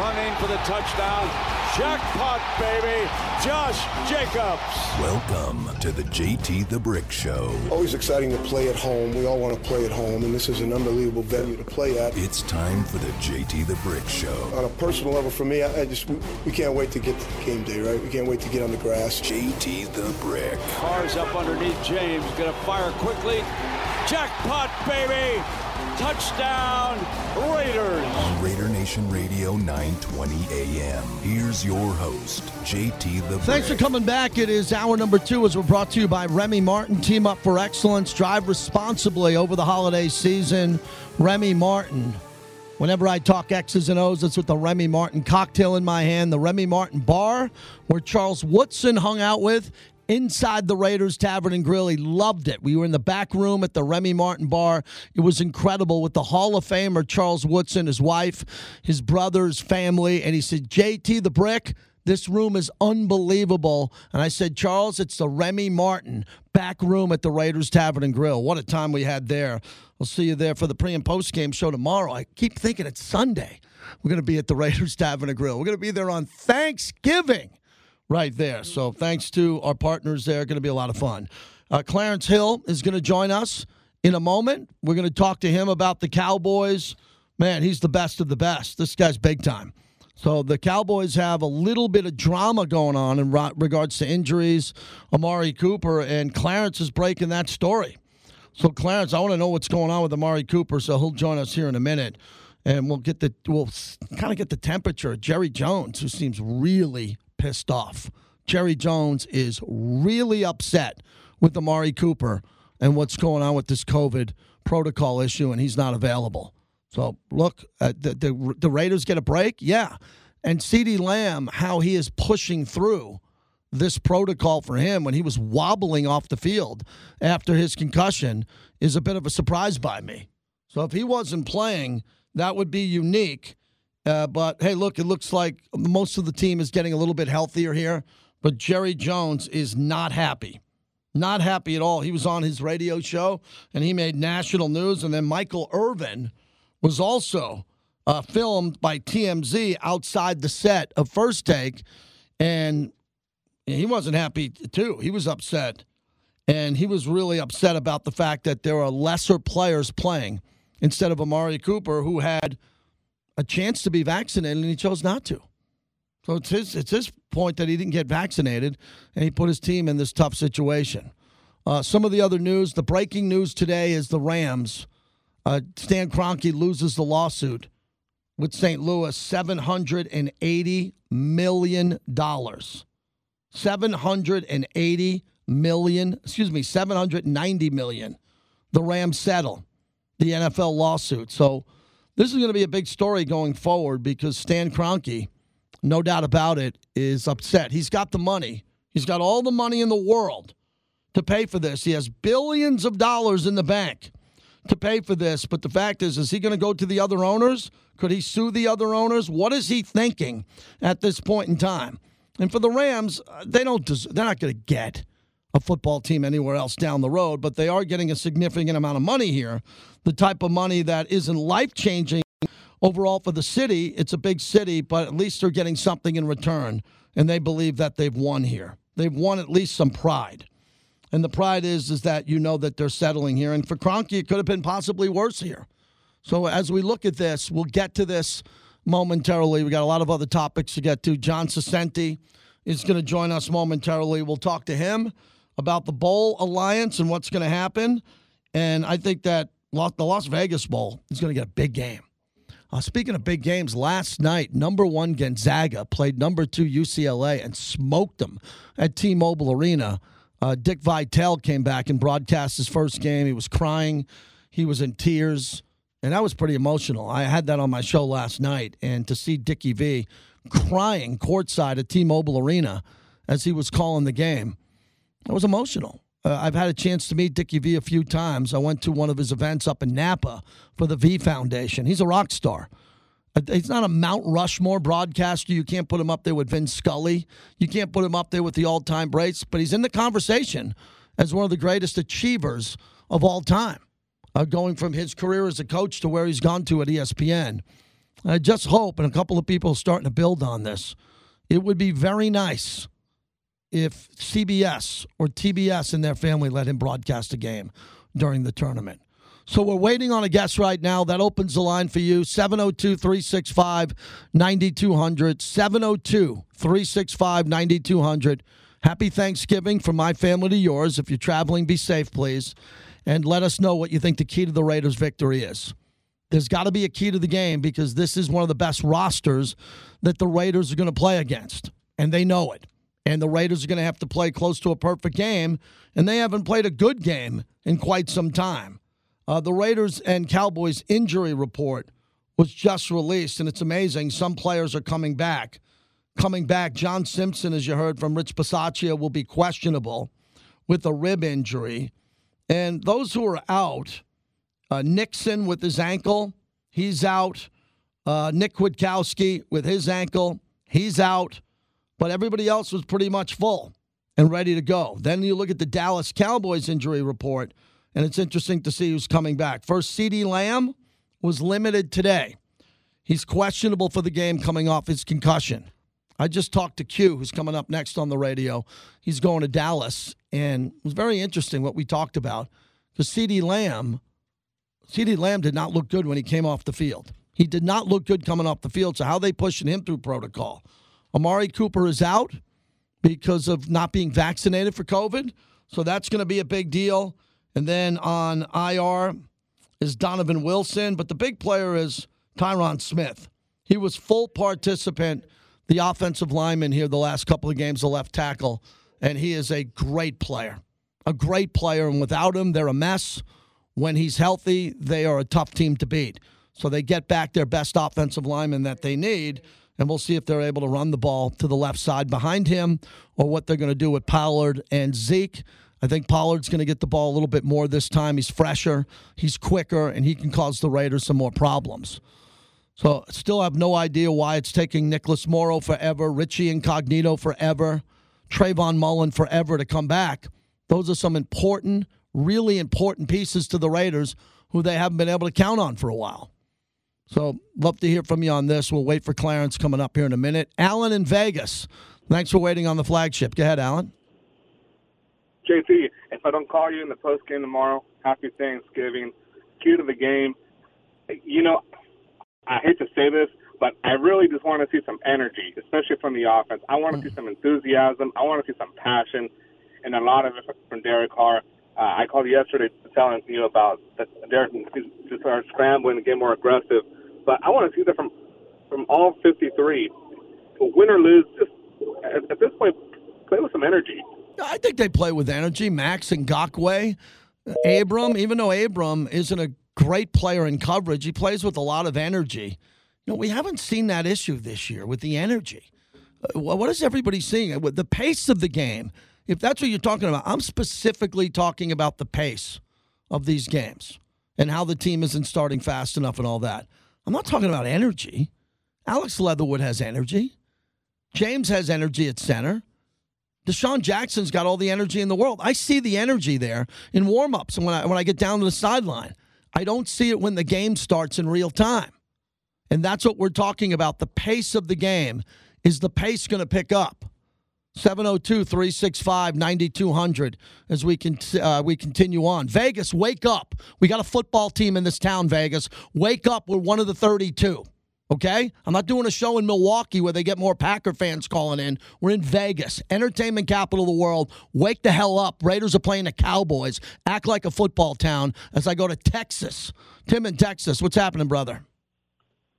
running for the touchdown. Jackpot, baby. Josh Jacobs. Welcome to the JT the Brick Show. Always exciting to play at home. We all want to play at home, and this is an unbelievable venue to play at. It's time for the JT the Brick Show. On a personal level, for me, I, I just we, we can't wait to get to game day, right? We can't wait to get on the grass. JT the Brick. Cars up underneath James. Gonna fire quickly. Jackpot, baby. Touchdown, Raiders. On Raider Nation Radio 920 AM. Here's your host, JT the Brick. Thanks for coming back. It is hour number two as we're brought to you by Remy Martin. Team up for excellence. Drive responsibly over the holiday season. Remy Martin. Whenever I talk X's and O's, it's with the Remy Martin cocktail in my hand. The Remy Martin bar, where Charles Woodson hung out with inside the Raiders Tavern and Grill. He loved it. We were in the back room at the Remy Martin bar. It was incredible with the Hall of Famer Charles Woodson, his wife, his brothers, family. And he said, JT the Brick, this room is unbelievable. And I said, Charles, it's the Remy Martin back room at the Raiders Tavern and Grill. What a time we had there. I'll see you there for the pre and post game show tomorrow. I keep thinking it's Sunday. We're going to be at the Raiders Tavern and Grill. We're going to be there on Thanksgiving right there. So thanks to our partners there. Going to be a lot of fun. Uh, Clarence Hill is going to join us in a moment. We're going to talk to him about the Cowboys. Man, he's the best of the best. This guy's big time. So the Cowboys have a little bit of drama going on in regards to injuries. Amari Cooper and Clarence is breaking that story. So Clarence, I want to know what's going on with Amari Cooper. So he'll join us here in a minute, and we'll get the we'll kind of get the temperature. Jerry Jones, who seems really pissed off. Jerry Jones is really upset with Amari Cooper and what's going on with this COVID protocol issue, and he's not available. So look, uh, the, the the Raiders get a break, yeah, and CeeDee Lamb, how he is pushing through this protocol for him when he was wobbling off the field after his concussion is a bit of a surprise by me. So if he wasn't playing, that would be unique. Uh, but hey, look, it looks like most of the team is getting a little bit healthier here. But Jerry Jones is not happy. Not happy at all. He was on his radio show and he made national news. And then Michael Irvin was also uh, filmed by TMZ outside the set of First Take. And he wasn't happy too. He was upset. And he was really upset about the fact that there are lesser players playing instead of Amari Cooper, who had a chance to be vaccinated and he chose not to. So it's his it's his point that he didn't get vaccinated and he put his team in this tough situation. Uh, some of the other news, the breaking news today is the Rams. Uh, Stan Kroenke loses the lawsuit with St. Louis, seven hundred and eighty million dollars. Seven hundred and eighty million. Excuse me, seven hundred ninety million. The Rams settle the NFL lawsuit. So this is going to be a big story going forward because Stan Kroenke, no doubt about it, is upset. He's got the money. He's got all the money in the world to pay for this. He has billions of dollars in the bank to pay for this. But the fact is, is he going to go to the other owners? Could he sue the other owners? What is he thinking at this point in time? And for the Rams, uh, they don't. They're not going to get a football team anywhere else down the road, but they are getting a significant amount of money here. The type of money that isn't life changing overall for the city. It's a big city, but at least they're getting something in return, and they believe that they've won here. They've won at least some pride. And the pride is is that you know that they're settling here. And for Kroenke, it could have been possibly worse here. So as we look at this, we'll get to this momentarily. We got a lot of other topics to get to. John Saccenti is going to join us momentarily. We'll talk to him about the Bowl Alliance and what's going to happen. And I think that the Las Vegas Bowl is going to get a big game. Uh, speaking of big games, last night, number one Gonzaga played number two UCLA and smoked them at T Mobile Arena. Uh, Dick Vitale came back and broadcast his first game. He was crying, he was in tears, and that was pretty emotional. I had that on my show last night, and to see Dickie V crying courtside at T Mobile Arena as he was calling the game it was emotional. Uh, I've had a chance to meet Dickie V a few times. I went to one of his events up in Napa for the V Foundation. He's a rock star. Uh, he's not a Mount Rushmore broadcaster. You can't put him up there with Vince Scully. You can't put him up there with the all time greats, but he's in the conversation as one of the greatest achievers of all time, uh, going from his career as a coach to where he's gone to at ESPN. I just hope, and a couple of people are starting to build on this. It would be very nice if CBS or TBS and their family let him broadcast a game during the tournament. So we're waiting on a guest right now. That opens the line for you 702 365 9200. 702 365 9200. Happy Thanksgiving from my family to yours. If you're traveling, be safe, please. And let us know what you think the key to the Raiders' victory is. There's got to be a key to the game because this is one of the best rosters that the Raiders are going to play against, and they know it. And the Raiders are going to have to play close to a perfect game, and they haven't played a good game in quite some time. Uh, the Raiders and Cowboys injury report was just released, and it's amazing. Some players are coming back. Coming back, John Simpson, as you heard from Rich Bisaccia, will be questionable with a rib injury. And those who are out, uh, Nixon with his ankle, he's out. Uh, Nick Kwiatkowski with his ankle, he's out. But everybody else was pretty much full and ready to go. Then you look at the Dallas Cowboys injury report, and it's interesting to see who's coming back. First, CeeDee Lamb was limited today. He's questionable for the game coming off his concussion. I just talked to Q, who's coming up next on the radio. He's going to Dallas, and it was very interesting what we talked about because CeeDee Lamb, CeeDee Lamb did not look good when he came off the field. He did not look good coming off the field. So how they pushing him through protocol? Amari Cooper is out because of not being vaccinated for COVID, so that's going to be a big deal. And then on IR is Donovan Wilson, but the big player is Tyron Smith. He was full participant the offensive lineman here the last couple of games, the left tackle, and he is a great player. A great player, and without him, they're a mess. When he's healthy, they are a tough team to beat. So they get back their best offensive lineman that they need, and we'll see if they're able to run the ball to the left side behind him or what they're going to do with Pollard and Zeke. I think Pollard's going to get the ball a little bit more this time. He's fresher, he's quicker, and he can cause the Raiders some more problems. So still have no idea why it's taking Nicholas Morrow forever, Richie Incognito forever, Trayvon Mullen forever to come back. Those are some important, really important pieces to the Raiders who they haven't been able to count on for a while. So love to hear from you on this. We'll wait for Clarence coming up here in a minute. Alan in Vegas. Thanks for waiting on the flagship. Go ahead, Alan. JT, if I don't call you in the post game tomorrow, happy Thanksgiving. Cue to the game. You know, I hate to say this, but I really just want to see some energy, especially from the offense. I want to see some enthusiasm. I want to see some passion, and a lot of it from Derek Carr. Uh, I called yesterday telling you about that Derek to start scrambling and get more aggressive. But I want to see that from from all 53. Win or lose, just at, at this point, play with some energy. I think they play with energy. Max Ngakoue, Abram, even though Abram isn't a great player in coverage. He plays with a lot of energy. You know, we haven't seen that issue this year with the energy. Uh, what is everybody seeing? The pace of the game, if that's what you're talking about, I'm specifically talking about the pace of these games and how the team isn't starting fast enough and all that. I'm not talking about energy. Alex Leatherwood has energy. James has energy at center. DeSean Jackson's got all the energy in the world. I see the energy there in warm-ups and when I when I get down to the sideline. I don't see it when the game starts in real time. And that's what we're talking about. The pace of the game. Is the pace going to pick up? 702 365 9200 as we, can, uh, we continue on. Vegas, wake up. We got a football team in this town, Vegas. Wake up. We're one of the 32. Okay? I'm not doing a show in Milwaukee where they get more Packer fans calling in. We're in Vegas, entertainment capital of the world. Wake the hell up. Raiders are playing the Cowboys. Act like a football town as I go to Texas. Tim in Texas, what's happening, brother?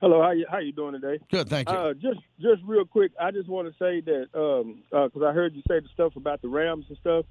Hello, how you how you doing today? Good, thank you. Uh, just just real quick, I just want to say that because um, uh, I heard you say the stuff about the Rams and stuff,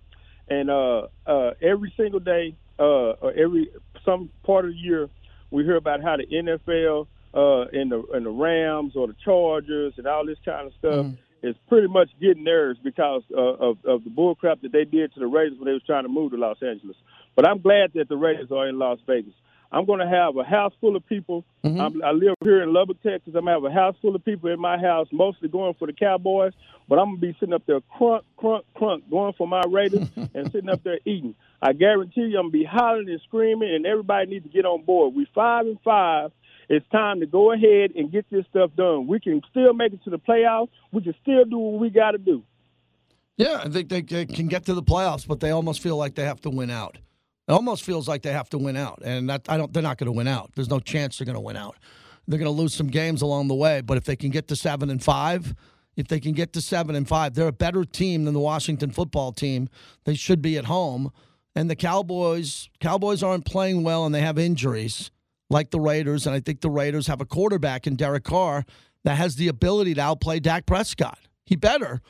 and uh, uh every single day, uh, or every some part of the year, we hear about how the NFL uh, in the in the Rams or the Chargers and all this kind of stuff mm. is pretty much getting nerves because uh, of of the bullcrap that they did to the Raiders when they was trying to move to Los Angeles. But I'm glad that the Raiders are in Las Vegas. I'm going to have a house full of people. Mm-hmm. i live here in Lubbock, Texas. I'm going to have a house full of people in my house, mostly going for the Cowboys. But I'm going to be sitting up there crunk, crunk, crunk, going for my Raiders and sitting up there eating. I guarantee you I'm going to be hollering and screaming, and everybody needs to get on board. We five and five It's time to go ahead and get this stuff done. We can still make it to the playoffs. We can still do what we got to do. Yeah, I think they can get to the playoffs, but they almost feel like they have to win out. It almost feels like they have to win out, and that I don't. They're not going to win out. There's no chance they're going to win out. They're going to lose some games along the way, but if they can get to seven and five, if they can get to seven and five, they're a better team than the Washington football team. They should be at home, and the Cowboys. Cowboys aren't playing well, and they have injuries like the Raiders, and I think the Raiders have a quarterback in Derek Carr that has the ability to outplay Dak Prescott. He better,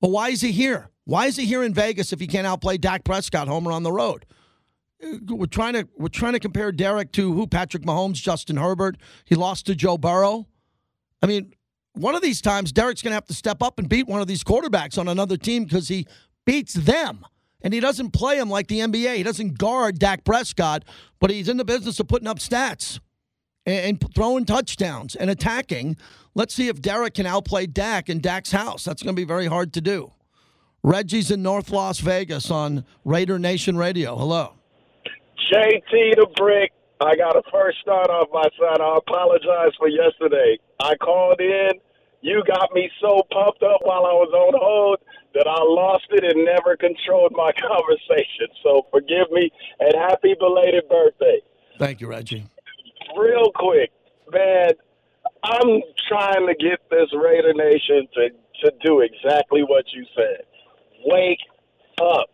but why is he here? Why is he here in Vegas if he can't outplay Dak Prescott home or on the road? We're trying to we're trying to compare Derek to who Patrick Mahomes, Justin Herbert. He lost to Joe Burrow. I mean, one of these times Derek's going to have to step up and beat one of these quarterbacks on another team because he beats them. And he doesn't play them like the NBA. He doesn't guard Dak Prescott, but he's in the business of putting up stats and, and throwing touchdowns and attacking. Let's see if Derek can outplay Dak in Dak's house. That's going to be very hard to do. Reggie's in North Las Vegas on Raider Nation Radio. Hello. JT the Brick. I got to first start off by saying I apologize for yesterday. I called in. You got me so pumped up while I was on hold that I lost it and never controlled my conversation. So forgive me and happy belated birthday. Thank you, Reggie. Real quick, man, I'm trying to get this Raider Nation to, to do exactly what you said. Wake up.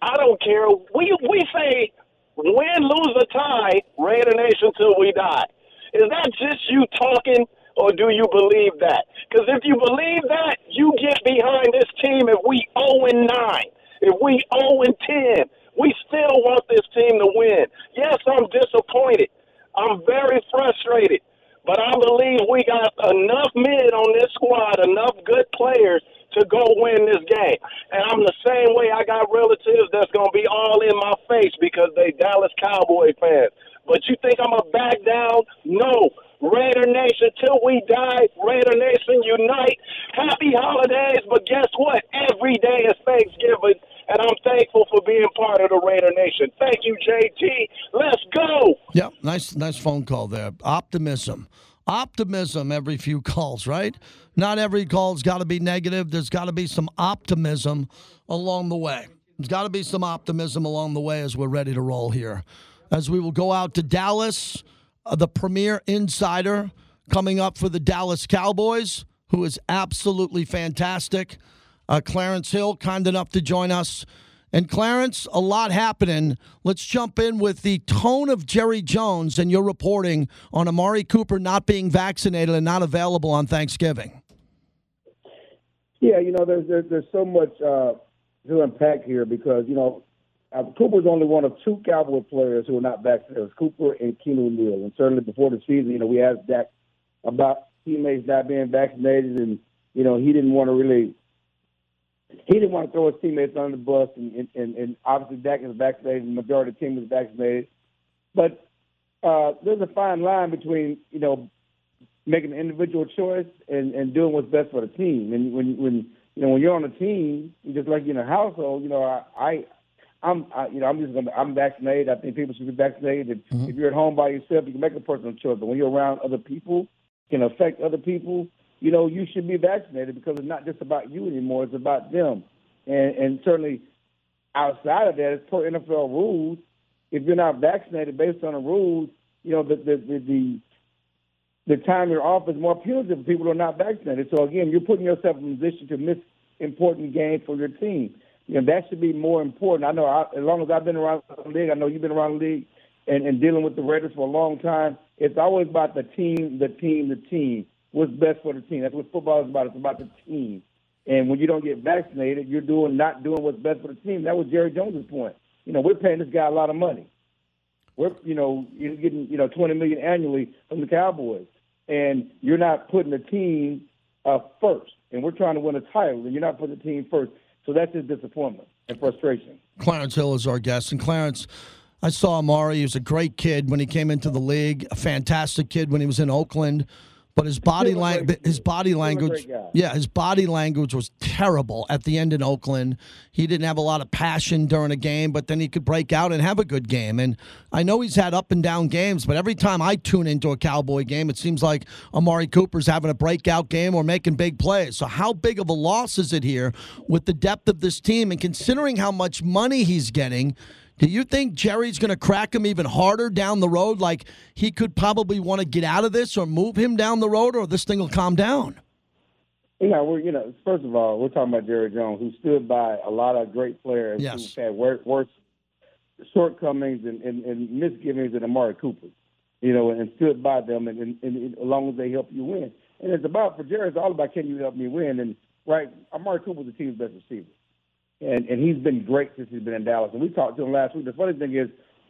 I don't care. We we say win, lose, or tie, Raider Nation till we die. Is that just you talking, or do you believe that? Because if you believe that, you get behind this team if we 0 and 9, if we 0 and 10. We still want this team to win. Yes, I'm disappointed. I'm very frustrated. But I believe we got enough men on this squad, enough good players to go win this game. And I'm the same way. I got relatives that's going to be all in my face because they Dallas Cowboy fans. But you think I'm going to back down? No. Raider Nation till we die. Raider Nation unite. Happy holidays. But guess what? Every day is Thanksgiving. And I'm thankful for being part of the Raider Nation. Thank you, JT. Let's go. Yep, nice, nice phone call there. Optimism optimism every few calls, right? Not every call's got to be negative. There's got to be some optimism along the way. There's got to be some optimism along the way as we're ready to roll here. As we will go out to Dallas, uh, the premier insider coming up for the Dallas Cowboys, who is absolutely fantastic. Uh, Clarence Hill, kind enough to join us and Clarence, a lot happening. Let's jump in with the tone of Jerry Jones and your reporting on Amari Cooper not being vaccinated and not available on Thanksgiving. Yeah, you know, there's there's, there's so much uh, to unpack here because you know uh, Cooper's only one of two Cowboy players who are not. It was Cooper and Keanu Neal, and certainly before the season, you know, we asked Dak about teammates not being vaccinated, and you know, he didn't want to really he didn't want to throw his teammates under the bus, and, and, and obviously Dak is vaccinated, the majority of the team is vaccinated. But uh, there's a fine line between you know making an individual choice and, and doing what's best for the team. And when when you know when you're on a team, just like in a household, you know I, I I'm I, you know I'm just gonna I'm vaccinated. I think people should be vaccinated. If, mm-hmm. if you're at home by yourself, you can make a personal choice. But when you're around other people, can affect other people you know, you should be vaccinated because it's not just about you anymore; it's about them. And, and certainly, outside of that, it's per NFL rules. If you're not vaccinated based on the rules, you know the the the, the the time you're off is more punitive for people who are not vaccinated. So again, you're putting yourself in a position to miss important games for your team. You know that should be more important. I know I, as long as I've been around the league, I know you've been around the league and, and dealing with the Raiders for a long time. It's always about the team, the team, the team what's best for the team. That's what football is about. It's about the team. And when you don't get vaccinated, you're doing not doing what's best for the team. That was Jerry Jones's point. You know, we're paying this guy a lot of money. We're you know you're getting you know 20 million annually from the Cowboys, and you're not putting the team uh, first. And we're trying to win a title, and you're not putting the team first. So that's his disappointment and frustration. Clarence Hill is our guest, and Clarence. I saw Amari. He was a great kid when he came into the league, a fantastic kid when he was in Oakland But his body language, his body language, yeah, his body language was terrible at the end in Oakland. He didn't have a lot of passion during a game, but then he could break out and have a good game. And I know he's had up and down games, but every time I tune into a Cowboy game, it seems like Amari Cooper's having a breakout game or making big plays. So how big of a loss is it here with the depth of this team and considering how much money he's getting? Do you think Jerry's going to crack him even harder down the road? Like he could probably want to get out of this or move him down the road, or this thing will calm down? You know, we're you know, first of all, we're talking about Jerry Jones, who stood by a lot of great players Yes. who had worse shortcomings and, and, and misgivings than Amari Cooper. You know, and stood by them, and, and, and as long as they help you win, and it's about for Jerry, it's all about can you help me win? And right, Amari Cooper's the team's best receiver, and and he's been great since he's been in Dallas. And we talked to him last week. The funny thing is,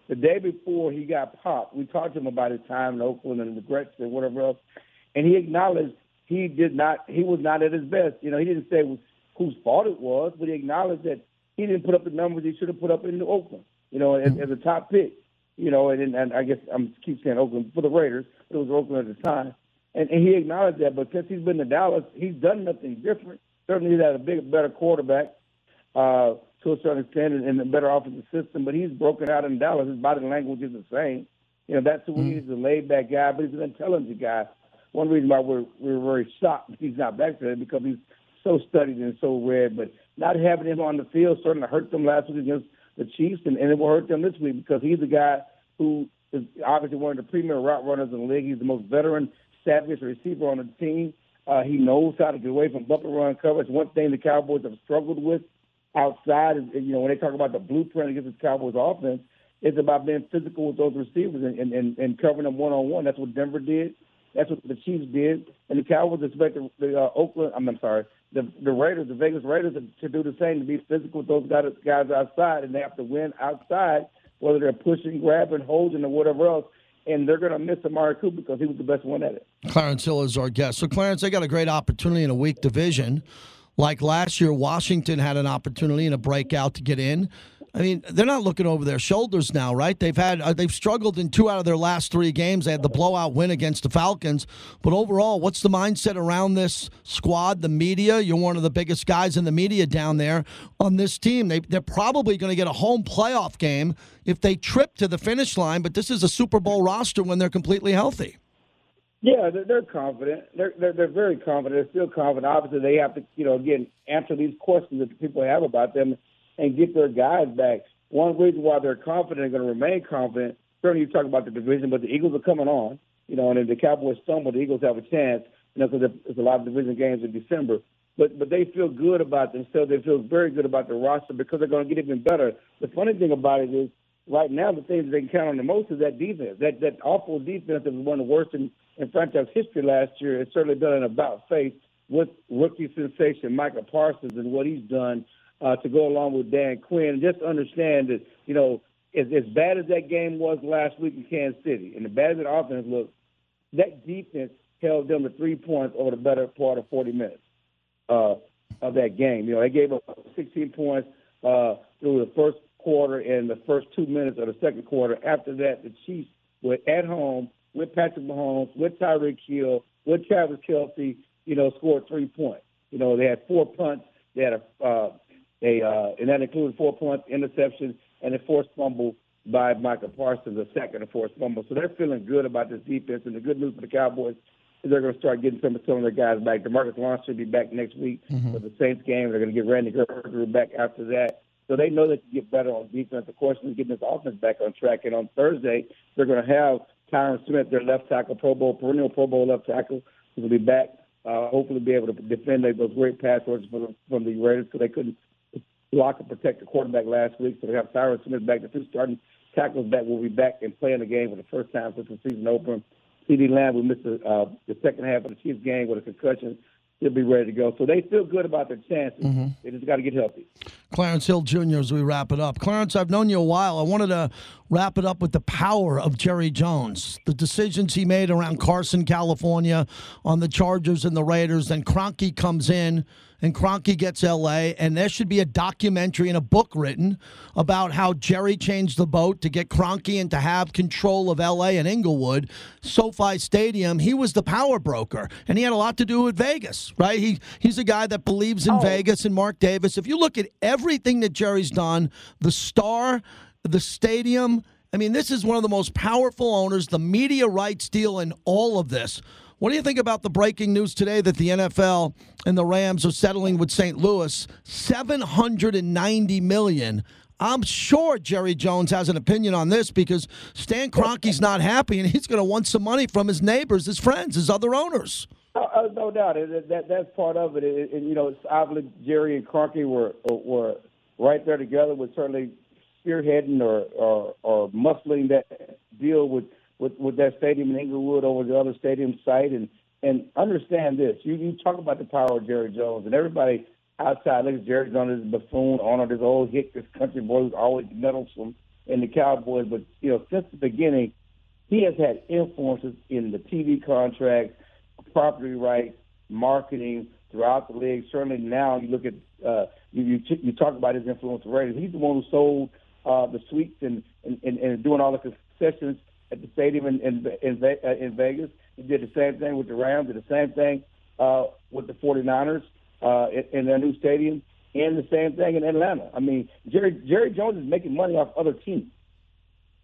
the day before he got popped, we talked to him about his time in Oakland and the regrets and whatever else, and he acknowledged he did not, he was not at his best. You know, he didn't say whose fault it was, but he acknowledged that he didn't put up the numbers he should have put up in Oakland. You know, as, as a top pick. You know, and, and I guess I'm keep saying Oakland for the Raiders. It was Oakland at the time, and, and he acknowledged that. But since he's been to Dallas, he's done nothing different. Certainly, he's had a big, better quarterback uh, to a certain extent, and a better offensive system. But he's broken out in Dallas. His body language is the same. You know, that's who he is, a laid back guy, but he's an intelligent guy. One reason why we're we're very shocked that he's not back there because he's so studied and so read. But not having him on the field certainly hurt them last week against the Chiefs, and, and it will hurt them this week because he's a guy who is obviously one of the premier route runners in the league. He's the most veteran, savviest receiver on the team. Uh, he knows how to get away from bumper run coverage. One thing the Cowboys have struggled with outside you know, when they talk about the blueprint against the Cowboys offense, it's about being physical with those receivers and, and, and, and covering them one on one. That's what Denver did. That's what the Chiefs did, and the Cowboys expect the, the uh, Oakland. I'm, I'm sorry, the the Raiders, the Vegas Raiders, to, to do the same, to be physical with those guys, guys outside, and they have to win outside, whether they're pushing, grabbing, holding, or whatever else. And they're going to miss Amari Cooper because he was the best one at it. Clarence Hill is our guest. So, Clarence, they got a great opportunity in a weak division. Like last year, Washington had an opportunity and a breakout to get in. I mean, they're not looking over their shoulders now, right? They've had uh, they've struggled in two out of their last three games. They had the blowout win against the Falcons, but overall, what's the mindset around this squad? The media, you're one of the biggest guys in the media down there on this team. They they're probably going to get a home playoff game if they trip to the finish line. But this is a Super Bowl roster when they're completely healthy. Yeah, they're, they're confident. They're, they're they're very confident. They're still confident. Obviously, they have to, you know, again answer these questions that people have about them and get their guys back. One reason why they're confident and going to remain confident. Certainly, you talk about the division, but the Eagles are coming on. You know, and if the Cowboys stumble, the Eagles have a chance. You know, because there's a lot of division games in December. But but they feel good about themselves. They feel very good about the roster because they're going to get even better. The funny thing about it is, right now, the thing that they can count on the most is that defense. That that awful defense was one of the worst in, in franchise history last year. It's certainly done an about face with rookie sensation Micah Parsons and what he's done uh, to go along with Dan Quinn. And just understand that, you know, as, as bad as that game was last week in Kansas City, and the bad as that offense looked, that defense held them to three points over the better part of 40 minutes uh, of that game. You know, they gave up 16 points uh, through the first quarter and the first two minutes of the second quarter. After that, the Chiefs were at home with Patrick Mahomes, with Tyreek Hill, with Travis Kelce, you know, scored three points. You know, they had four punts. They had a, uh, they, uh, and that included four points, interception, and a forced fumble by Micah Parsons, a second and forced fumble. So they're feeling good about this defense. And the good news for the Cowboys is they're going to start getting some of some of their guys back. DeMarcus Lawrence should be back next week for the Saints game. They're going to get Randy Gregory back after that. So they know they can get better on defense. Of course, and getting this offense back on track. And on Thursday, they're going to have Tyron Smith, their left tackle, Pro Bowl, perennial Pro Bowl left tackle, will be back. Uh, hopefully, be able to defend those great pass rushes from, from the Raiders because they couldn't block and protect the quarterback last week. So they have Tyron Smith back. The two starting tackles back will be back and playing the game for the first time since the season opened. CeeDee Lamb will miss the, uh, the second half of the Chiefs game with a concussion. He'll be ready to go. So they feel good about their chances. Mm-hmm. They just got to get healthy. Clarence Hill Jr. as we wrap it up. Clarence, I've known you a while. I wanted to wrap it up with the power of Jerry Jones, the decisions he made around Carson, California, on the Chargers and the Raiders. Then Kroenke comes in and Kroenke gets LA, and there should be a documentary and a book written about how Jerry changed the boat to get Kroenke and to have control of LA and Inglewood, SoFi Stadium. He was the power broker, and he had a lot to do with Vegas, right? He he's a guy that believes in oh. Vegas and Mark Davis. If you look at everything that Jerry's done, the star, the stadium. I mean, this is one of the most powerful owners, the media rights deal, and all of this. What do you think about the breaking news today that the NFL and the Rams are settling with St. Louis 790 million? I'm sure Jerry Jones has an opinion on this because Stan Kroenke's not happy and he's going to want some money from his neighbors, his friends, his other owners. Uh, uh no doubt, that, that that's part of it. And you know, obviously Jerry and Kroenke were were right there together, with certainly spearheading or or, or muscling that deal with with with that stadium in Inglewood over the other stadium site, and and understand this. You you talk about the power of Jerry Jones, and everybody outside looks at Jerry Jones as a buffoon, on this old hick, this country boy who's always meddlesome in the Cowboys. But you know, since the beginning, he has had influences in the TV contracts, property rights, marketing throughout the league. Certainly now, you look at uh, you, you you talk about his influence Raiders. He's the one who sold uh, the suites and, and and and doing all the concessions at the stadium in in in, uh, in Vegas. He did the same thing with the Rams. Did the same thing uh, with the 49ers uh, in, in their new stadium, and the same thing in Atlanta. I mean, Jerry Jerry Jones is making money off other teams.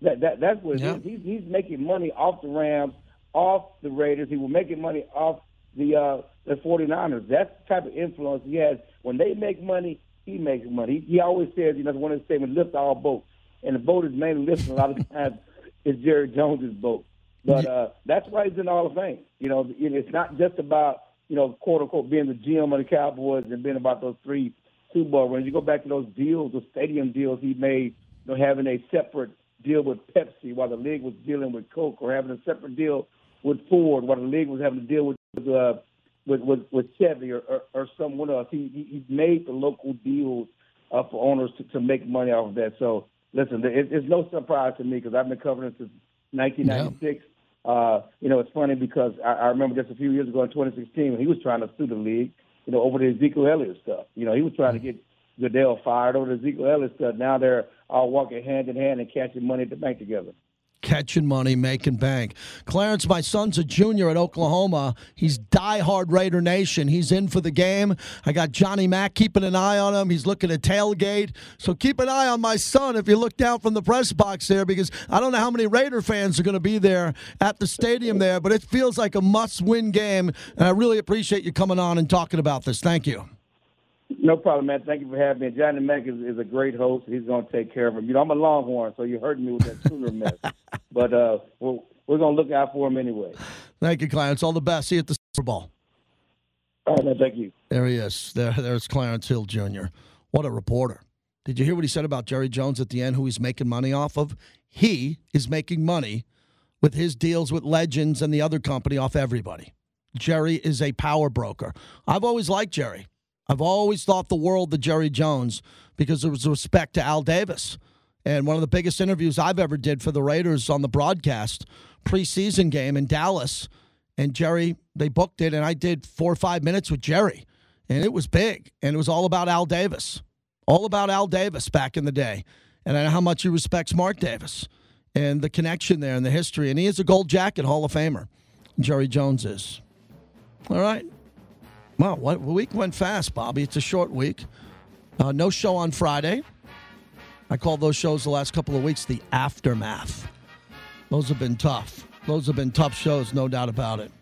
That that that's what yeah. He's he's making money off the Rams, off the Raiders. He was making money off the uh, the 49ers. That's the type of influence he has. When they make money, he makes money. He, he always says, you know, one of his statements, lift all boats. And the boat is mainly lifting a lot of times is Jerry Jones's boat. But uh, that's why he's in the Hall of Fame. You know, it's not just about you know quote unquote being the GM of the Cowboys and being about those three Super Bowl rings. You go back to those deals, those stadium deals he made, you know, having a separate deal with Pepsi while the league was dealing with Coke, or having a separate deal with Ford while the league was having to deal with uh, with, with with Chevy or, or, or someone else. He he made the local deals uh, for owners to, to make money off of that. So listen, it, it's no surprise to me because I've been covering it since 1996. Yeah. Uh, you know, it's funny because I, I remember just a few years ago in 2016 when he was trying to sue the league, you know, over the Ezekiel Elliott stuff. You know, he was trying to get Goodell fired over the Ezekiel Elliott stuff. Now they're all walking hand in hand and cashing money at the bank together catching money, making bank. Clarence, my son's a junior at Oklahoma. He's diehard Raider Nation. He's in for the game. I got Johnny Mack keeping an eye on him. He's looking at tailgate. So keep an eye on my son if you look down from the press box there because I don't know how many Raider fans are going to be there at the stadium there, but it feels like a must win game. And I really appreciate you coming on and talking about this. Thank you. No problem, man. Thank you for having me. Johnny Mack is, is a great host. He's going to take care of him. You know, I'm a Longhorn, so you hurt me with that Sooner mess. But uh, we're, we're going to look out for him anyway. Thank you, Clarence. All the best. See you at the Super Bowl. All right, man. Thank you. There he is. There, there's Clarence Hill Jr. What a reporter. Did you hear what he said about Jerry Jones at the end, who he's making money off of? He is making money with his deals with Legends and the other company off everybody. Jerry is a power broker. I've always liked Jerry. I've always thought the world of Jerry Jones because there was respect to Al Davis. And one of the biggest interviews I've ever did for the Raiders on the broadcast preseason game in Dallas. And Jerry, they booked it, and I did four or five minutes with Jerry. And it was big. And it was all about Al Davis. All about Al Davis back in the day. And I know how much he respects Mark Davis and the connection there and the history. And he is a gold jacket Hall of Famer. Jerry Jones is. All right. Wow, what week went fast, Bobby. It's a short week. Uh, no show on Friday. I called those shows the last couple of weeks the aftermath. Those have been tough. Those have been tough shows, no doubt about it.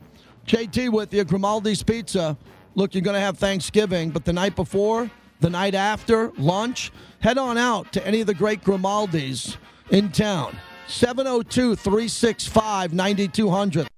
JT with you, Grimaldi's Pizza. Look, you're going to have Thanksgiving, but the night before, the night after, lunch, head on out to any of the great Grimaldi's in town. 702 365 9200.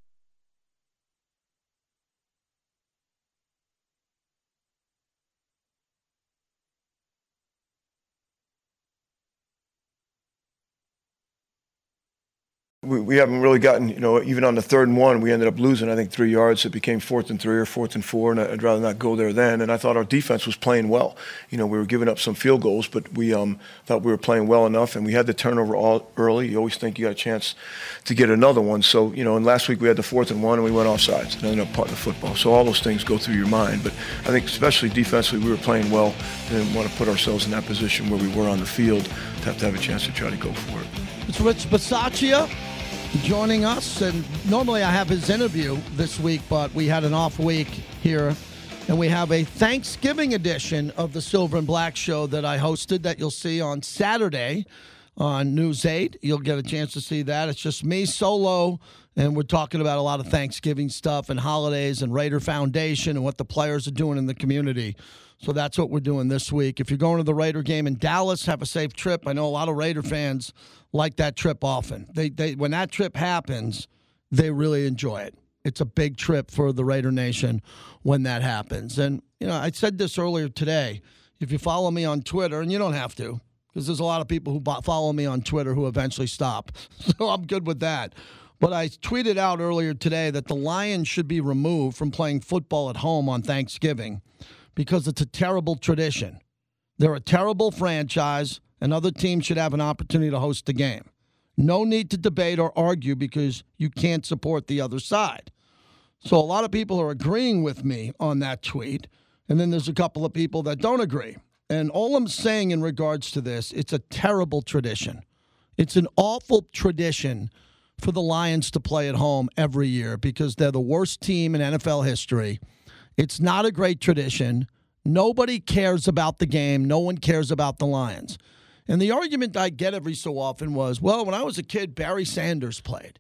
We, we haven't really gotten, you know, even on the third and one, we ended up losing, I think, three yards. It became fourth and three or fourth and four, and I'd rather not go there then. And I thought our defense was playing well. You know, we were giving up some field goals, but we um, thought we were playing well enough, and we had the turnover all early. You always think you got a chance to get another one. So, you know, and last week we had the fourth and one, and we went off sides and ended up punting the football. So all those things go through your mind. But I think especially defensively, we were playing well. Didn't want to put ourselves in that position where we were on the field to have to have a chance to try to go for it. It's Rich Bisaccia joining us. And normally I have his interview this week, but we had an off week here. And we have a Thanksgiving edition of the Silver and Black Show that I hosted that you'll see on Saturday on News 8. You'll get a chance to see that. It's just me solo, and we're talking about a lot of Thanksgiving stuff and holidays and Raider Foundation and what the players are doing in the community. So that's what we're doing this week. If you're going to the Raider game in Dallas, have a safe trip. I know a lot of Raider fans like that trip often. They, they when that trip happens, they really enjoy it. It's a big trip for the Raider Nation when that happens. And you know, I said this earlier today. If you follow me on Twitter, and you don't have to, because there's a lot of people who follow me on Twitter who eventually stop, so I'm good with that. But I tweeted out earlier today that the Lions should be removed from playing football at home on Thanksgiving because it's a terrible tradition. They're a terrible franchise and other teams should have an opportunity to host the game. No need to debate or argue because you can't support the other side. So a lot of people are agreeing with me on that tweet, and then there's a couple of people that don't agree. And all I'm saying in regards to this, it's a terrible tradition. It's an awful tradition for the Lions to play at home every year because they're the worst team in NFL history. It's not a great tradition. Nobody cares about the game. No one cares about the Lions. And the argument I get every so often was, well, when I was a kid, Barry Sanders played.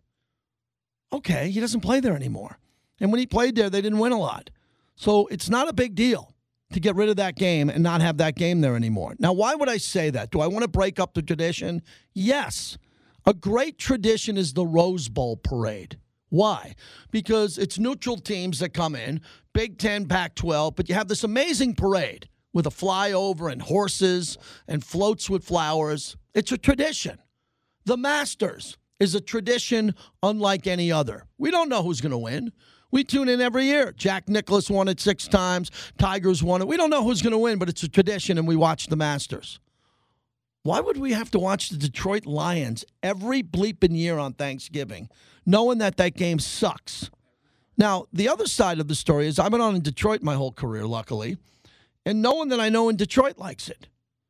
Okay, he doesn't play there anymore. And when he played there, they didn't win a lot. So it's not a big deal to get rid of that game and not have that game there anymore. Now, why would I say that? Do I want to break up the tradition? Yes. A great tradition is the Rose Bowl parade. Why? Because it's neutral teams that come in, Big 10, Pac 12, but you have this amazing parade with a flyover and horses and floats with flowers. It's a tradition. The Masters is a tradition unlike any other. We don't know who's going to win. We tune in every year. Jack Nicklaus won it six times. Tigers won it. We don't know who's going to win, but it's a tradition, and we watch the Masters. Why would we have to watch the Detroit Lions every bleeping year on Thanksgiving, knowing that that game sucks? Now, the other side of the story is I've been on in Detroit my whole career, luckily and no one that I know in Detroit likes it.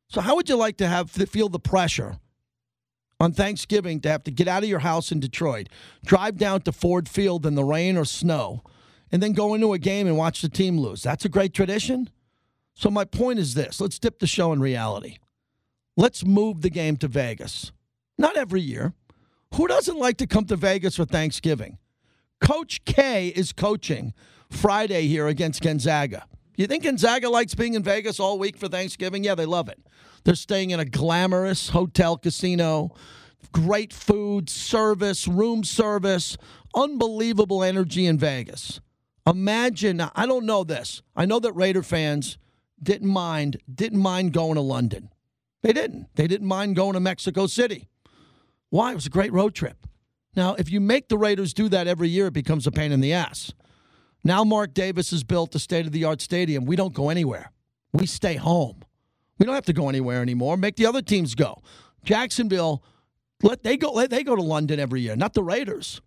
So how would you like to have feel the pressure on Thanksgiving to have to get out of your house in Detroit, drive down to Ford Field in the rain or snow, and then go into a game and watch the team lose? That's a great tradition. So my point is this: let's dip the show in reality. Let's move the game to Vegas. Not every year. Who doesn't like to come to Vegas for Thanksgiving? Coach K is coaching Friday here against Gonzaga. You think Gonzaga likes being in Vegas all week for Thanksgiving? Yeah, they love it. They're staying in a glamorous hotel casino, great food, service, room service, unbelievable energy in Vegas. Imagine, I don't know this. I know that Raider fans didn't mind didn't mind going to London. They didn't. They didn't mind going to Mexico City. Why? It was a great road trip. Now, if you make the Raiders do that every year, it becomes a pain in the ass. Now Mark Davis has built a state of the art stadium. We don't go anywhere. We stay home. We don't have to go anywhere anymore. Make the other teams go. Jacksonville, let they go. Let they go to London every year, not the Raiders.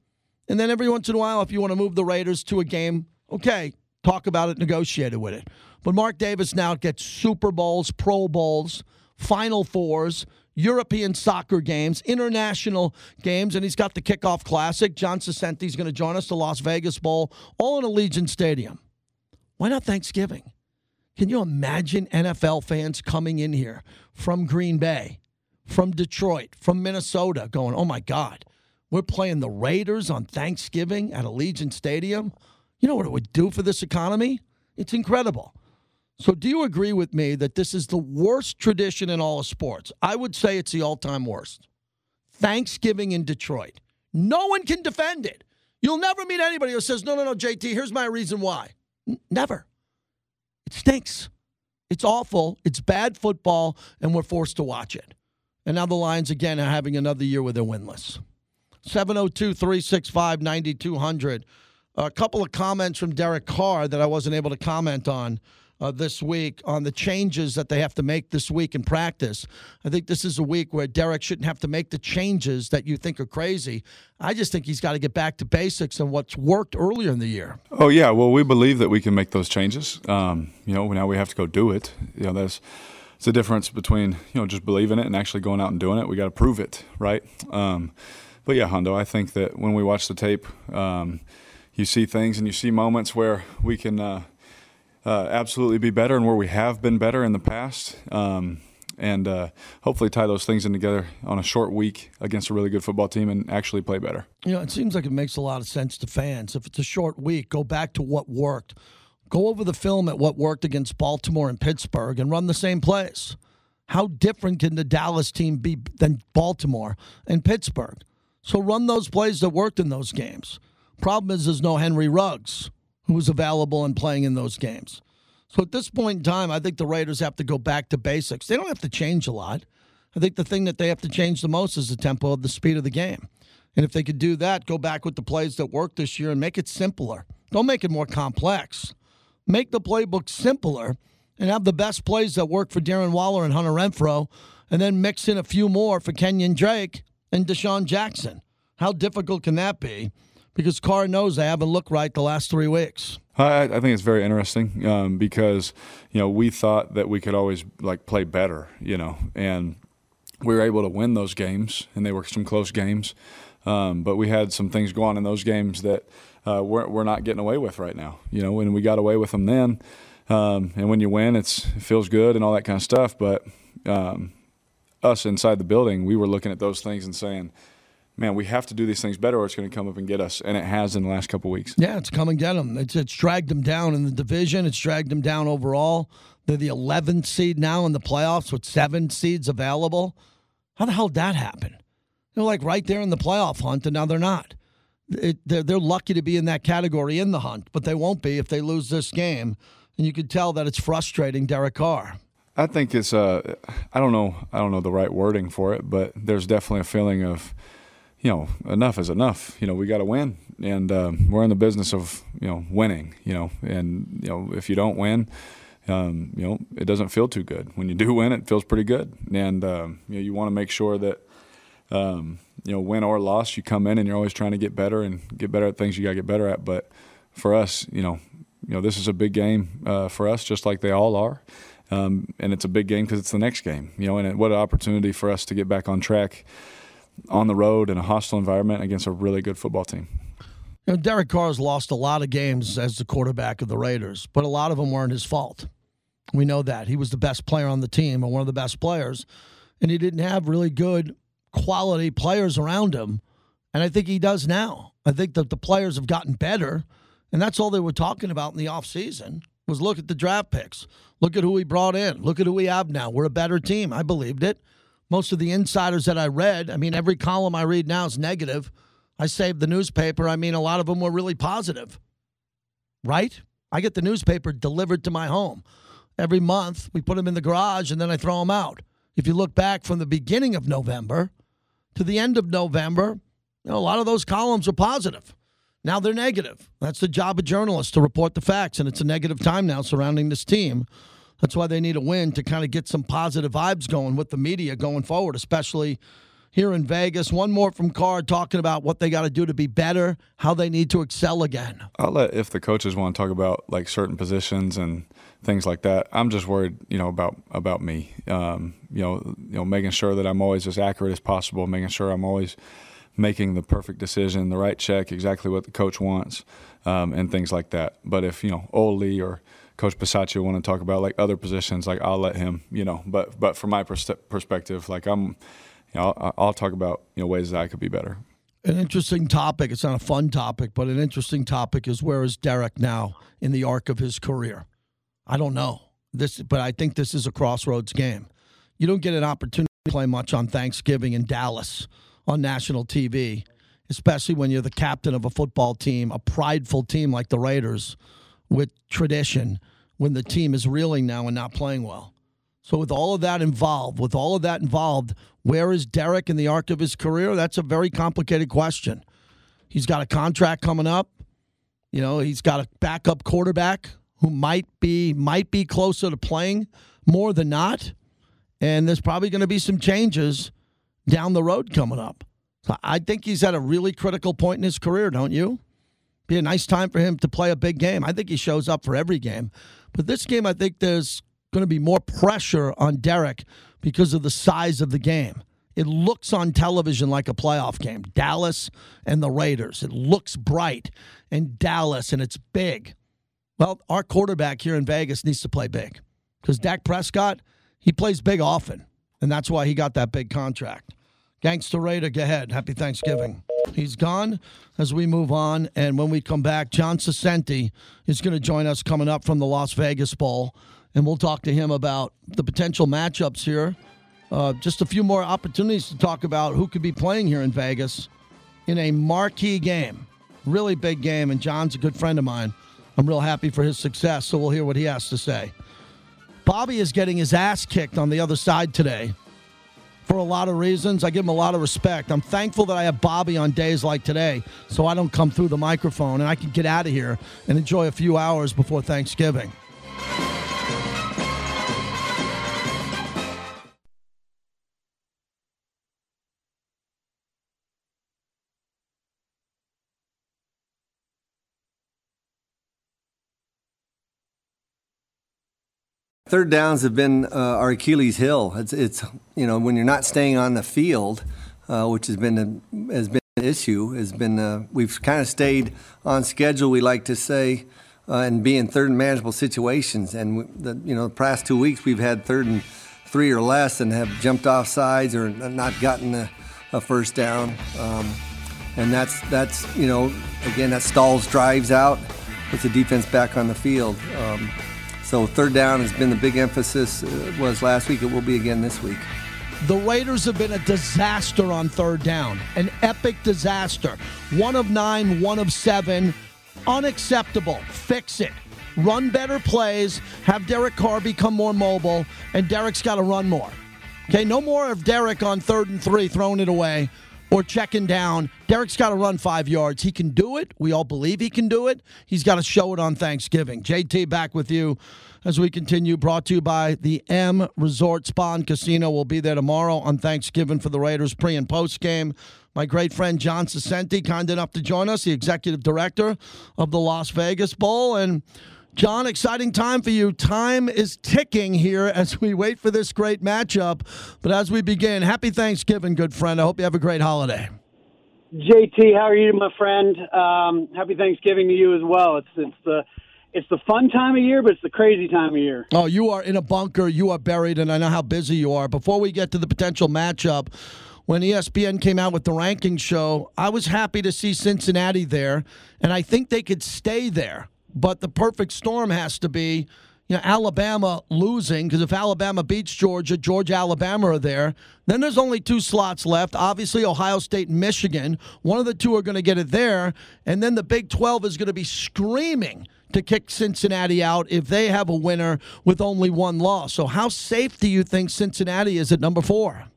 And then every once in a while, if you want to move the Raiders to a game, okay, talk about it, negotiate it with it. But Mark Davis now gets Super Bowls, Pro Bowls, Final Fours. European soccer games, international games, and he's got the kickoff classic. John Saccenti is going to join us, the Las Vegas Bowl, all in Allegiant Stadium. Why not Thanksgiving? Can you imagine NFL fans coming in here from Green Bay, from Detroit, from Minnesota, going, oh my God, we're playing the Raiders on Thanksgiving at Allegiant Stadium? You know what it would do for this economy? It's incredible. So, do you agree with me that this is the worst tradition in all of sports? I would say it's the all time worst. Thanksgiving in Detroit. No one can defend it. You'll never meet anybody who says, no, no, no, JT, here's my reason why. N- never. It stinks. It's awful. It's bad football, and we're forced to watch it. And now the Lions again are having another year where they're winless. 702 365 9200. A couple of comments from Derek Carr that I wasn't able to comment on uh, this week on the changes that they have to make this week in practice. I think this is a week where Derek shouldn't have to make the changes that you think are crazy. I just think he's got to get back to basics and what's worked earlier in the year. Oh yeah, well we believe that we can make those changes. Um, you know, now we have to go do it. You know, there's it's a difference between you know just believing it and actually going out and doing it. We got to prove it, right? Um, but yeah, Hondo, I think that when we watch the tape, um, you see things and you see moments where we can. Uh, uh, absolutely be better and where we have been better in the past. Um, and uh, hopefully tie those things in together on a short week against a really good football team and actually play better. You know, it seems like it makes a lot of sense to fans. If it's a short week, go back to what worked. Go over the film at what worked against Baltimore and Pittsburgh and run the same plays. How different can the Dallas team be than Baltimore and Pittsburgh? So run those plays that worked in those games. Problem is, there's no Henry Ruggs who was available and playing in those games. So at this point in time, I think the Raiders have to go back to basics. They don't have to change a lot. I think the thing that they have to change the most is the tempo of the speed of the game. And if they could do that, go back with the plays that worked this year and make it simpler. Don't make it more complex. Make the playbook simpler and have the best plays that work for Darren Waller and Hunter Renfrow, and then mix in a few more for Kenyan Drake and DeSean Jackson. How difficult can that be? Because Carr knows they haven't looked right the last three weeks. I, I think it's very interesting um, because you know we thought that we could always like play better, you know, and we were able to win those games, and they were some close games. Um, but we had some things go on in those games that uh, we're, we're not getting away with right now. You know, when we got away with them then, um, and when you win, it's it feels good and all that kind of stuff. But um, us inside the building, we were looking at those things and saying, man, we have to do these things better or it's going to come up and get us. And it has in the last couple weeks. Yeah, it's come and get them. It's, it's dragged them down in the division, it's dragged them down overall. They're the 11th seed now in the playoffs with seven seeds available. How the hell did that happen? They're like right there in the playoff hunt, and now they're not. It, they're, they're lucky to be in that category in the hunt, but they won't be if they lose this game. And you could tell that it's frustrating Derek Carr. I think it's uh, I don't know, I don't know the right wording for it, but there's definitely a feeling of you know, enough is enough. You know, we got to win, and um, we're in the business of you know winning. You know, and you know if you don't win, um, you know it doesn't feel too good. When you do win, it feels pretty good, and um, you know you want to make sure that um, you know win or loss, you come in and you're always trying to get better and get better at things you got to get better at. But for us, you know, you know this is a big game uh, for us, just like they all are. And it's a big game because it's the next game, you know, and what an opportunity for us to get back on track on the road in a hostile environment against a really good football team. You know, Derek Carr's lost a lot of games as the quarterback of the Raiders, but a lot of them weren't his fault. We know that. He was the best player on the team and one of the best players, and he didn't have really good quality players around him. And I think he does now. I think that the players have gotten better, and that's all they were talking about in the offseason was look at the draft picks. Look at who we brought in. Look at who we have now. We're a better team. I believed it most of the insiders that I read, I mean, every column I read now is negative. I saved the newspaper. I mean, a lot of them were really positive, right? I get the newspaper delivered to my home. Every month, we put them in the garage and then I throw them out. If you look back from the beginning of November to the end of November, you know, a lot of those columns are positive. Now they're negative. That's the job of journalists to report the facts, and it's a negative time now surrounding this team. That's why they need a win to kind of get some positive vibes going with the media going forward, especially here in Vegas. One more from Carr talking about what they got to do to be better, how they need to excel again. I'll let if the coaches want to talk about like certain positions and things like that. I'm just worried, you know, about about me. Um, you know, you know, making sure that I'm always as accurate as possible, making sure I'm always making the perfect decision, the right check, exactly what the coach wants, um, and things like that. But if you know Ole or Coach Bisaccia want to talk about like other positions, like I'll let him, you know. But but from my pers- perspective, like I'm, you know, I'll, I'll talk about you know ways that I could be better. An interesting topic. It's not a fun topic, but an interesting topic is where is Derek now in the arc of his career? I don't know this, but I think this is a crossroads game. You don't get an opportunity to play much on Thanksgiving in Dallas on national TV, especially when you're the captain of a football team, a prideful team like the Raiders with tradition when the team is reeling now and not playing well. So, with all of that involved, with all of that involved, where is Derek in the arc of his career? That's a very complicated question. He's got a contract coming up. You know, he's got a backup quarterback who might be might be closer to playing more than not. And there's probably going to be some changes down the road coming up. So I think he's at a really critical point in his career, don't you? Be a nice time for him to play a big game. I think he shows up for every game. But this game, I think there's going to be more pressure on Derek because of the size of the game. It looks on television like a playoff game. Dallas and the Raiders. It looks bright and Dallas and it's big. Well, our quarterback here in Vegas needs to play big because Dak Prescott, he plays big often, and that's why he got that big contract. Gangster Raider, go ahead. Happy Thanksgiving. He's gone as we move on. And when we come back, John Saccenti is going to join us coming up from the Las Vegas Bowl. And we'll talk to him about the potential matchups here. Uh, just a few more opportunities to talk about who could be playing here in Vegas in a marquee game. Really big game. And John's a good friend of mine. I'm real happy for his success. So we'll hear what he has to say. Bobby is getting his ass kicked on the other side today for a lot of reasons. I give him a lot of respect. I'm thankful that I have Bobby on days like today so I don't come through the microphone and I can get out of here and enjoy a few hours before Thanksgiving. Third downs have been uh, our Achilles heel. It's, it's, you know, when you're not staying on the field, uh, which has been a, has been an issue, has been uh, we've kind of stayed on schedule. We like to say, uh, and be in third and manageable situations. And the, you know, the past two weeks we've had third and three or less, and have jumped off sides or not gotten a, a first down. Um, and that's that's you know, again that stalls drives out, puts the defense back on the field. Um, so third down has been the big emphasis. Uh, was last week. It will be again this week. The Raiders have been a disaster on third down, an epic disaster. One of nine, one of seven. Unacceptable. Fix it. Run better plays. Have Derek Carr become more mobile, and Derek's got to run more. Okay, no more of Derek on third and three throwing it away or checking down. Derek's got to run five yards. He can do it. We all believe he can do it. He's got to show it on Thanksgiving. JT back with you as we continue. Brought to you by the M Resort Spa and Casino. We'll be there tomorrow on Thanksgiving for the Raiders pre and post game. My great friend John Saccenti, kind enough to join us, the executive director of the Las Vegas Bowl. And John, exciting time for you. Time is ticking here as we wait for this great matchup. But as we begin, happy Thanksgiving, good friend. I hope you have a great holiday. JT, how are you, my friend? Um, happy Thanksgiving to you as well. It's it's the it's the fun time of year, but it's the crazy time of year. Oh, you are in a bunker. You are buried, and I know how busy you are. Before we get to the potential matchup, when ESPN came out with the ranking show, I was happy to see Cincinnati there, and I think they could stay there. But the perfect storm has to be, you know, Alabama losing because if Alabama beats Georgia, Georgia, Alabama are there. Then there's only two slots left. Obviously, Ohio State and Michigan. One of the two are going to get it there, and then the Big 12 is going to be screaming to kick Cincinnati out if they have a winner with only one loss. So, how safe do you think Cincinnati is at number four?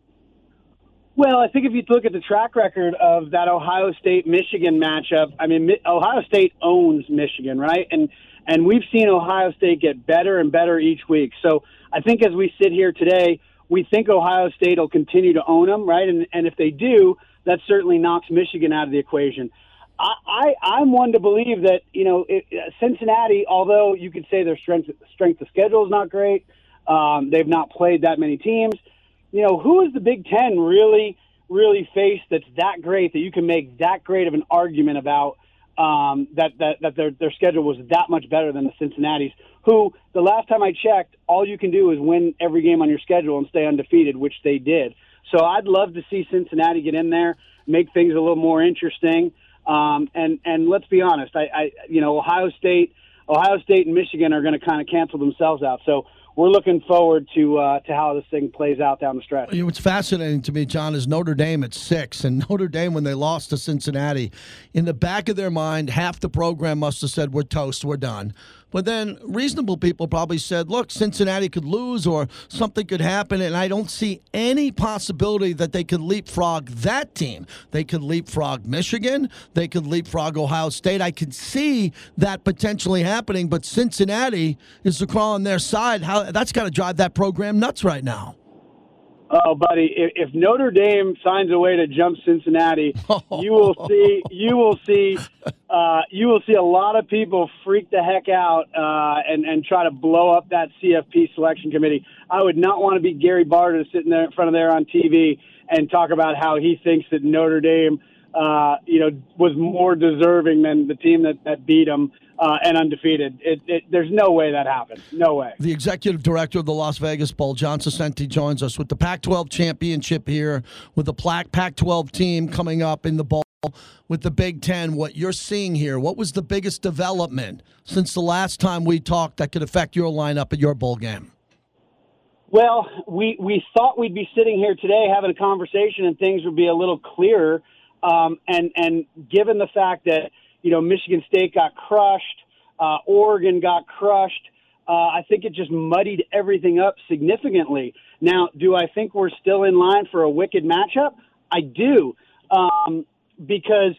Well, I think if you look at the track record of that Ohio State Michigan matchup, I mean, Ohio State owns Michigan, right? And and we've seen Ohio State get better and better each week. So I think as we sit here today, we think Ohio State will continue to own them, right? And and if they do, that certainly knocks Michigan out of the equation. I, I am one to believe that you know it, Cincinnati, although you could say their strength strength of schedule is not great, um, they've not played that many teams. You know, who is the Big Ten really really faced that's that great that you can make that great of an argument about um, that that that their their schedule was that much better than the Cincinnati's, who the last time I checked, all you can do is win every game on your schedule and stay undefeated, which they did. So I'd love to see Cincinnati get in there, make things a little more interesting. Um, and and let's be honest, I, I you know Ohio State, Ohio State and Michigan are going to kind of cancel themselves out. So we're looking forward to uh, to how this thing plays out down the stretch. What's fascinating to me, John, is Notre Dame at six, and Notre Dame when they lost to Cincinnati, in the back of their mind, half the program must have said, "We're toast, we're done." But then reasonable people probably said, look, Cincinnati could lose or something could happen, and I don't see any possibility that they could leapfrog that team. They could leapfrog Michigan. They could leapfrog Ohio State. I could see that potentially happening, but Cincinnati is the crawl on their side. How that's got to drive that program nuts right now. Oh, buddy, if, if Notre Dame finds a way to jump Cincinnati, you will see you will see uh, you will see a lot of people freak the heck out uh, and and try to blow up that CFP selection committee. I would not want to be Gary Barta sitting there in front of there on TV and talk about how he thinks that Notre Dame, uh, you know, was more deserving than the team that, that beat them uh, and undefeated. It, it, there's no way that happens. No way. The executive director of the Las Vegas Bowl, John Saccenti, joins us with the Pac-12 championship here, with the Pac-12 team coming up in the bowl with the Big Ten. What you're seeing here, what was the biggest development since the last time we talked that could affect your lineup at your bowl game? Well, we we thought we'd be sitting here today having a conversation and things would be a little clearer. Um, and and given the fact that you know, Michigan State got crushed, uh, Oregon got crushed. Uh, I think it just muddied everything up significantly. Now, do I think we're still in line for a wicked matchup? I do, um, because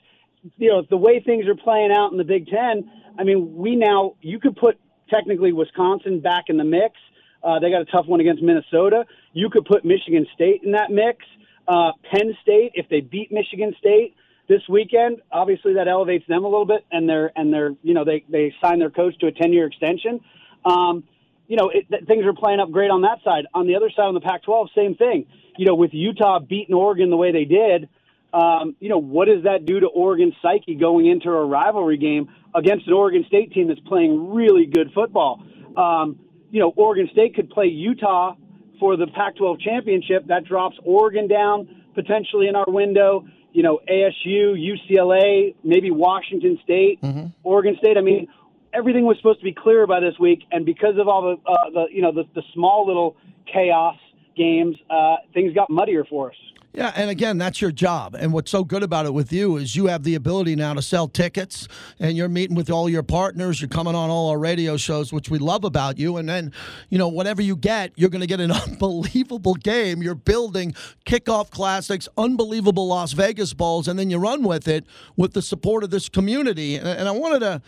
you know the way things are playing out in the Big Ten. I mean, we now you could put technically Wisconsin back in the mix. Uh, they got a tough one against Minnesota. You could put Michigan State in that mix. Uh, Penn State, if they beat Michigan State, this weekend. Obviously, that elevates them a little bit, and they're and they're you know they they sign their coach to a ten year extension. Um, you know, it, th- things are playing up great on that side. On the other side, on the Pac-12, same thing. You know, with Utah beating Oregon the way they did, um, you know, what does that do to Oregon's psyche going into a rivalry game against an Oregon State team that's playing really good football? Um, you know, Oregon State could play Utah for the Pac-12 championship. That drops Oregon down potentially in our window you know, ASU, UCLA, maybe Washington State, mm-hmm. Oregon State. I mean, everything was supposed to be clear by this week, and because of all the, uh, the you know, the, the small little chaos games, uh, things got muddier for us. Yeah, and again, that's your job. And what's so good about it with you is you have the ability now to sell tickets and you're meeting with all your partners. You're coming on all our radio shows, which we love about you. And then, you know, whatever you get, you're going to get an unbelievable game. You're building kickoff classics, unbelievable Las Vegas Bowls, and then you run with it with the support of this community. And I wanted to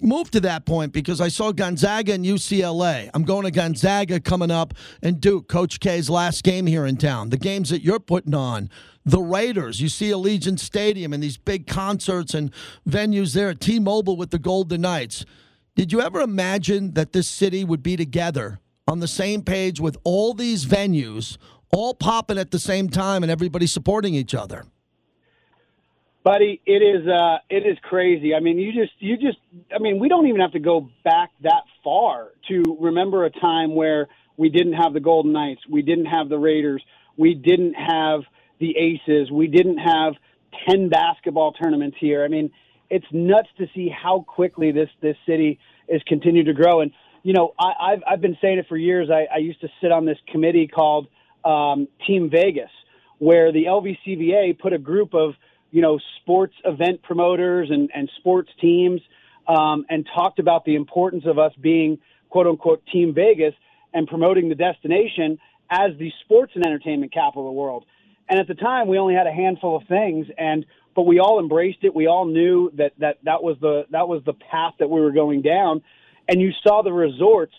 move to that point because I saw Gonzaga and UCLA. I'm going to Gonzaga coming up and Duke, Coach K's last game here in town. The games that you're putting on. The Raiders, you see Allegiant Stadium and these big concerts and venues there at T Mobile with the Golden Knights. Did you ever imagine that this city would be together on the same page with all these venues, all popping at the same time and everybody supporting each other? Buddy it is uh it is crazy. I mean you just you just i mean we don't even have to go back that far to remember a time where we didn't have the golden knights we didn't have the raiders we didn't have the aces we didn't have 10 basketball tournaments here. I mean it's nuts to see how quickly this this city is continued to grow. And you know I, i've i've been saying it for years. I i used to sit on this committee called um team vegas where the lvcva put a group of you know, sports event promoters and, and sports teams, um, and talked about the importance of us being quote unquote Team Vegas and promoting the destination as the sports and entertainment capital of the world. And at the time, we only had a handful of things, and but we all embraced it. We all knew that that that was the that was the path that we were going down. And you saw the resorts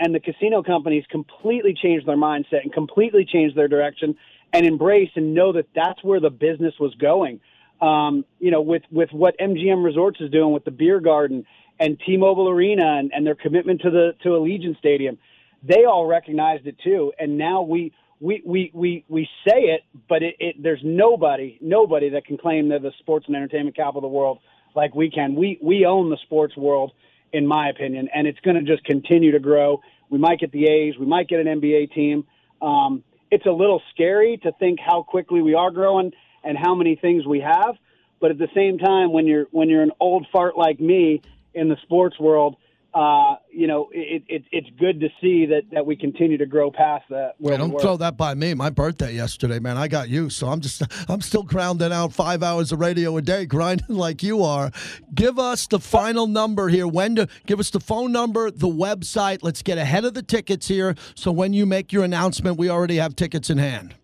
and the casino companies completely change their mindset and completely change their direction and embrace and know that that's where the business was going um, you know, with, with what MGM Resorts is doing with the beer garden and T-Mobile Arena and, and their commitment to the to Allegiant Stadium, they all recognized it too. And now we we we we, we say it, but it, it, there's nobody nobody that can claim they're the sports and entertainment capital of the world like we can. We we own the sports world, in my opinion, and it's going to just continue to grow. We might get the A's, we might get an NBA team. Um, it's a little scary to think how quickly we are growing and how many things we have. But at the same time, when you're when you're an old fart like me in the sports world, uh, you know, it, it, it's good to see that, that we continue to grow past that. Hey, don't throw that by me. My birthday yesterday, man. I got you, so I'm just I'm still grounding out five hours of radio a day, grinding like you are. Give us the final number here. When to give us the phone number, the website. Let's get ahead of the tickets here, so when you make your announcement, we already have tickets in hand.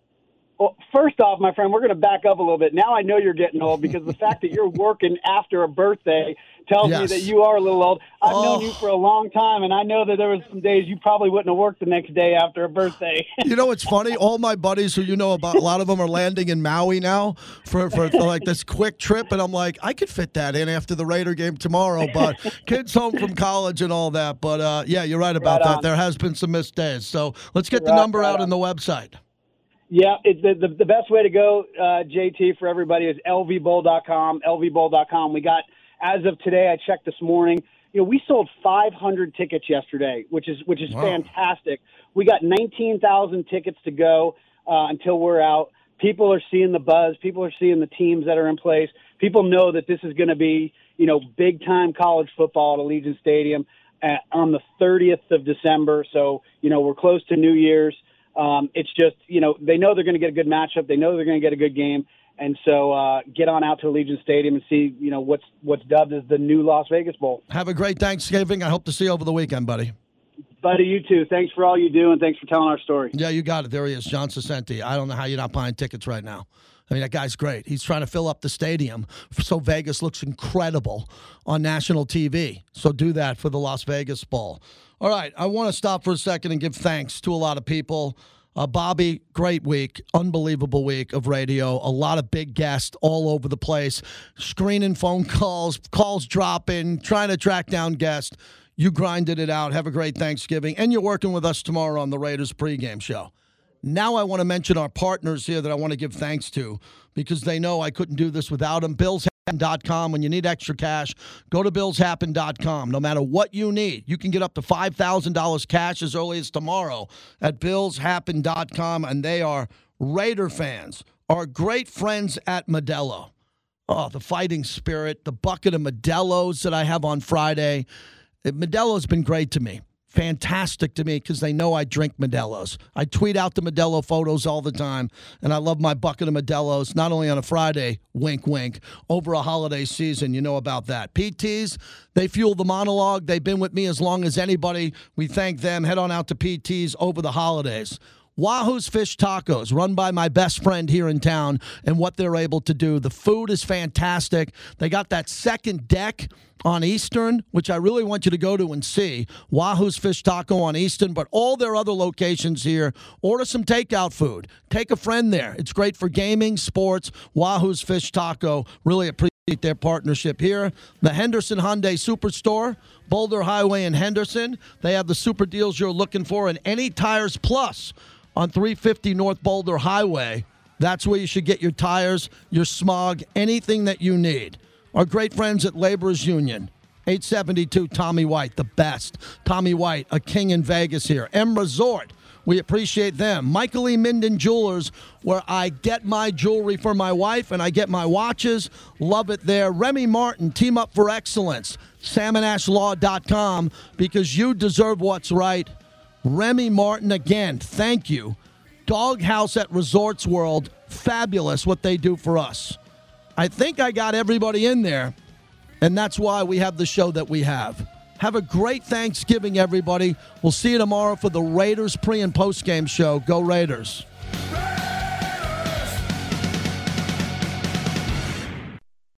Well, first off, my friend, we're going to back up a little bit. Now I know you're getting old because the fact that you're working after a birthday tells Yes. me that you are a little old. I've Oh. known you for a long time, and I know that there was some days you probably wouldn't have worked the next day after a birthday. You know what's funny? All my buddies who you know about, a lot of them are landing in Maui now for, for, like this quick trip, and I'm like, I could fit that in after the Raider game tomorrow. But kids home from college and all that. But uh, yeah, you're right about Right that. There has been some missed days. So let's get the number right out on. on the website. Yeah, it, the, the the best way to go, uh, JT, for everybody is lvbowl.com. lvbowl.com. We got as of today. I checked this morning. You know, we sold 500 tickets yesterday, which is which is Wow. fantastic. We got 19,000 tickets to go uh, until we're out. People are seeing the buzz. People are seeing the teams that are in place. People know that this is going to be, you know, big time college football at Allegiant Stadium uh on the 30th of December. So, you know, we're close to New Year's. Um, it's just, you know, they know they're going to get a good matchup. They know they're going to get a good game. And so uh, get on out to Allegiant Stadium and see, you know, what's what's dubbed as the new Las Vegas Bowl. Have a great Thanksgiving. I hope to see you over the weekend, buddy. Buddy, you too. Thanks for all you do, and thanks for telling our story. Yeah, you got it. There he is, John Saccenti. I don't know how you're not buying tickets right now. I mean, that guy's great. He's trying to fill up the stadium so Vegas looks incredible on national TV. So do that for the Las Vegas Bowl. All right, I want to stop for a second and give thanks to a lot of people. Uh, Bobby, great week, unbelievable week of radio. A lot of big guests all over the place, screening phone calls, calls dropping, trying to track down guests. You grinded it out. Have a great Thanksgiving. And you're working with us tomorrow on the Raiders pregame show. Now I want to mention our partners here that I want to give thanks to because they know I couldn't do this without them. Bills BillsHappen.com. When you need extra cash, go to BillsHappen.com. No matter what you need, you can get up to $5,000 cash as early as tomorrow at BillsHappen.com. And they are Raider fans, our great friends at Modelo. Oh, the fighting spirit, the bucket of Modelo's that I have on Friday. Modelo's been great to me. Fantastic to me because they know I drink Modelo's. I tweet out the Modelo photos all the time, and I love my bucket of Modelo's, not only on a Friday, wink, wink, over a holiday season. You know about that. PTs, they fuel the monologue. They've been with me as long as anybody. We thank them. Head on out to PTs over the holidays. Wahoo's Fish Tacos, run by my best friend here in town, and what they're able to do. The food is fantastic. They got that second deck on Eastern, which I really want you to go to and see. Wahoo's Fish Taco on Eastern, but all their other locations here. Order some takeout food. Take a friend there. It's great for gaming, sports. Wahoo's Fish Taco. Really appreciate their partnership here. The Henderson Hyundai Superstore, Boulder Highway in Henderson. They have the super deals you're looking for and any tires plus on 350 North Boulder Highway. That's where you should get your tires, your smog, anything that you need. Our great friends at Laborers Union. 872 Tommy White, the best. Tommy White, a king in Vegas here. M Resort, we appreciate them. Michael E. Minden Jewelers, where I get my jewelry for my wife and I get my watches. Love it there. Remy Martin, Team Up for Excellence. SamAndAshLaw.com because you deserve what's right. Remy Martin, again, thank you. Doghouse at Resorts World, fabulous what they do for us. I think I got everybody in there, and that's why we have the show that we have. Have a great Thanksgiving, everybody. We'll see you tomorrow for the Raiders pre and post game show. Go Raiders.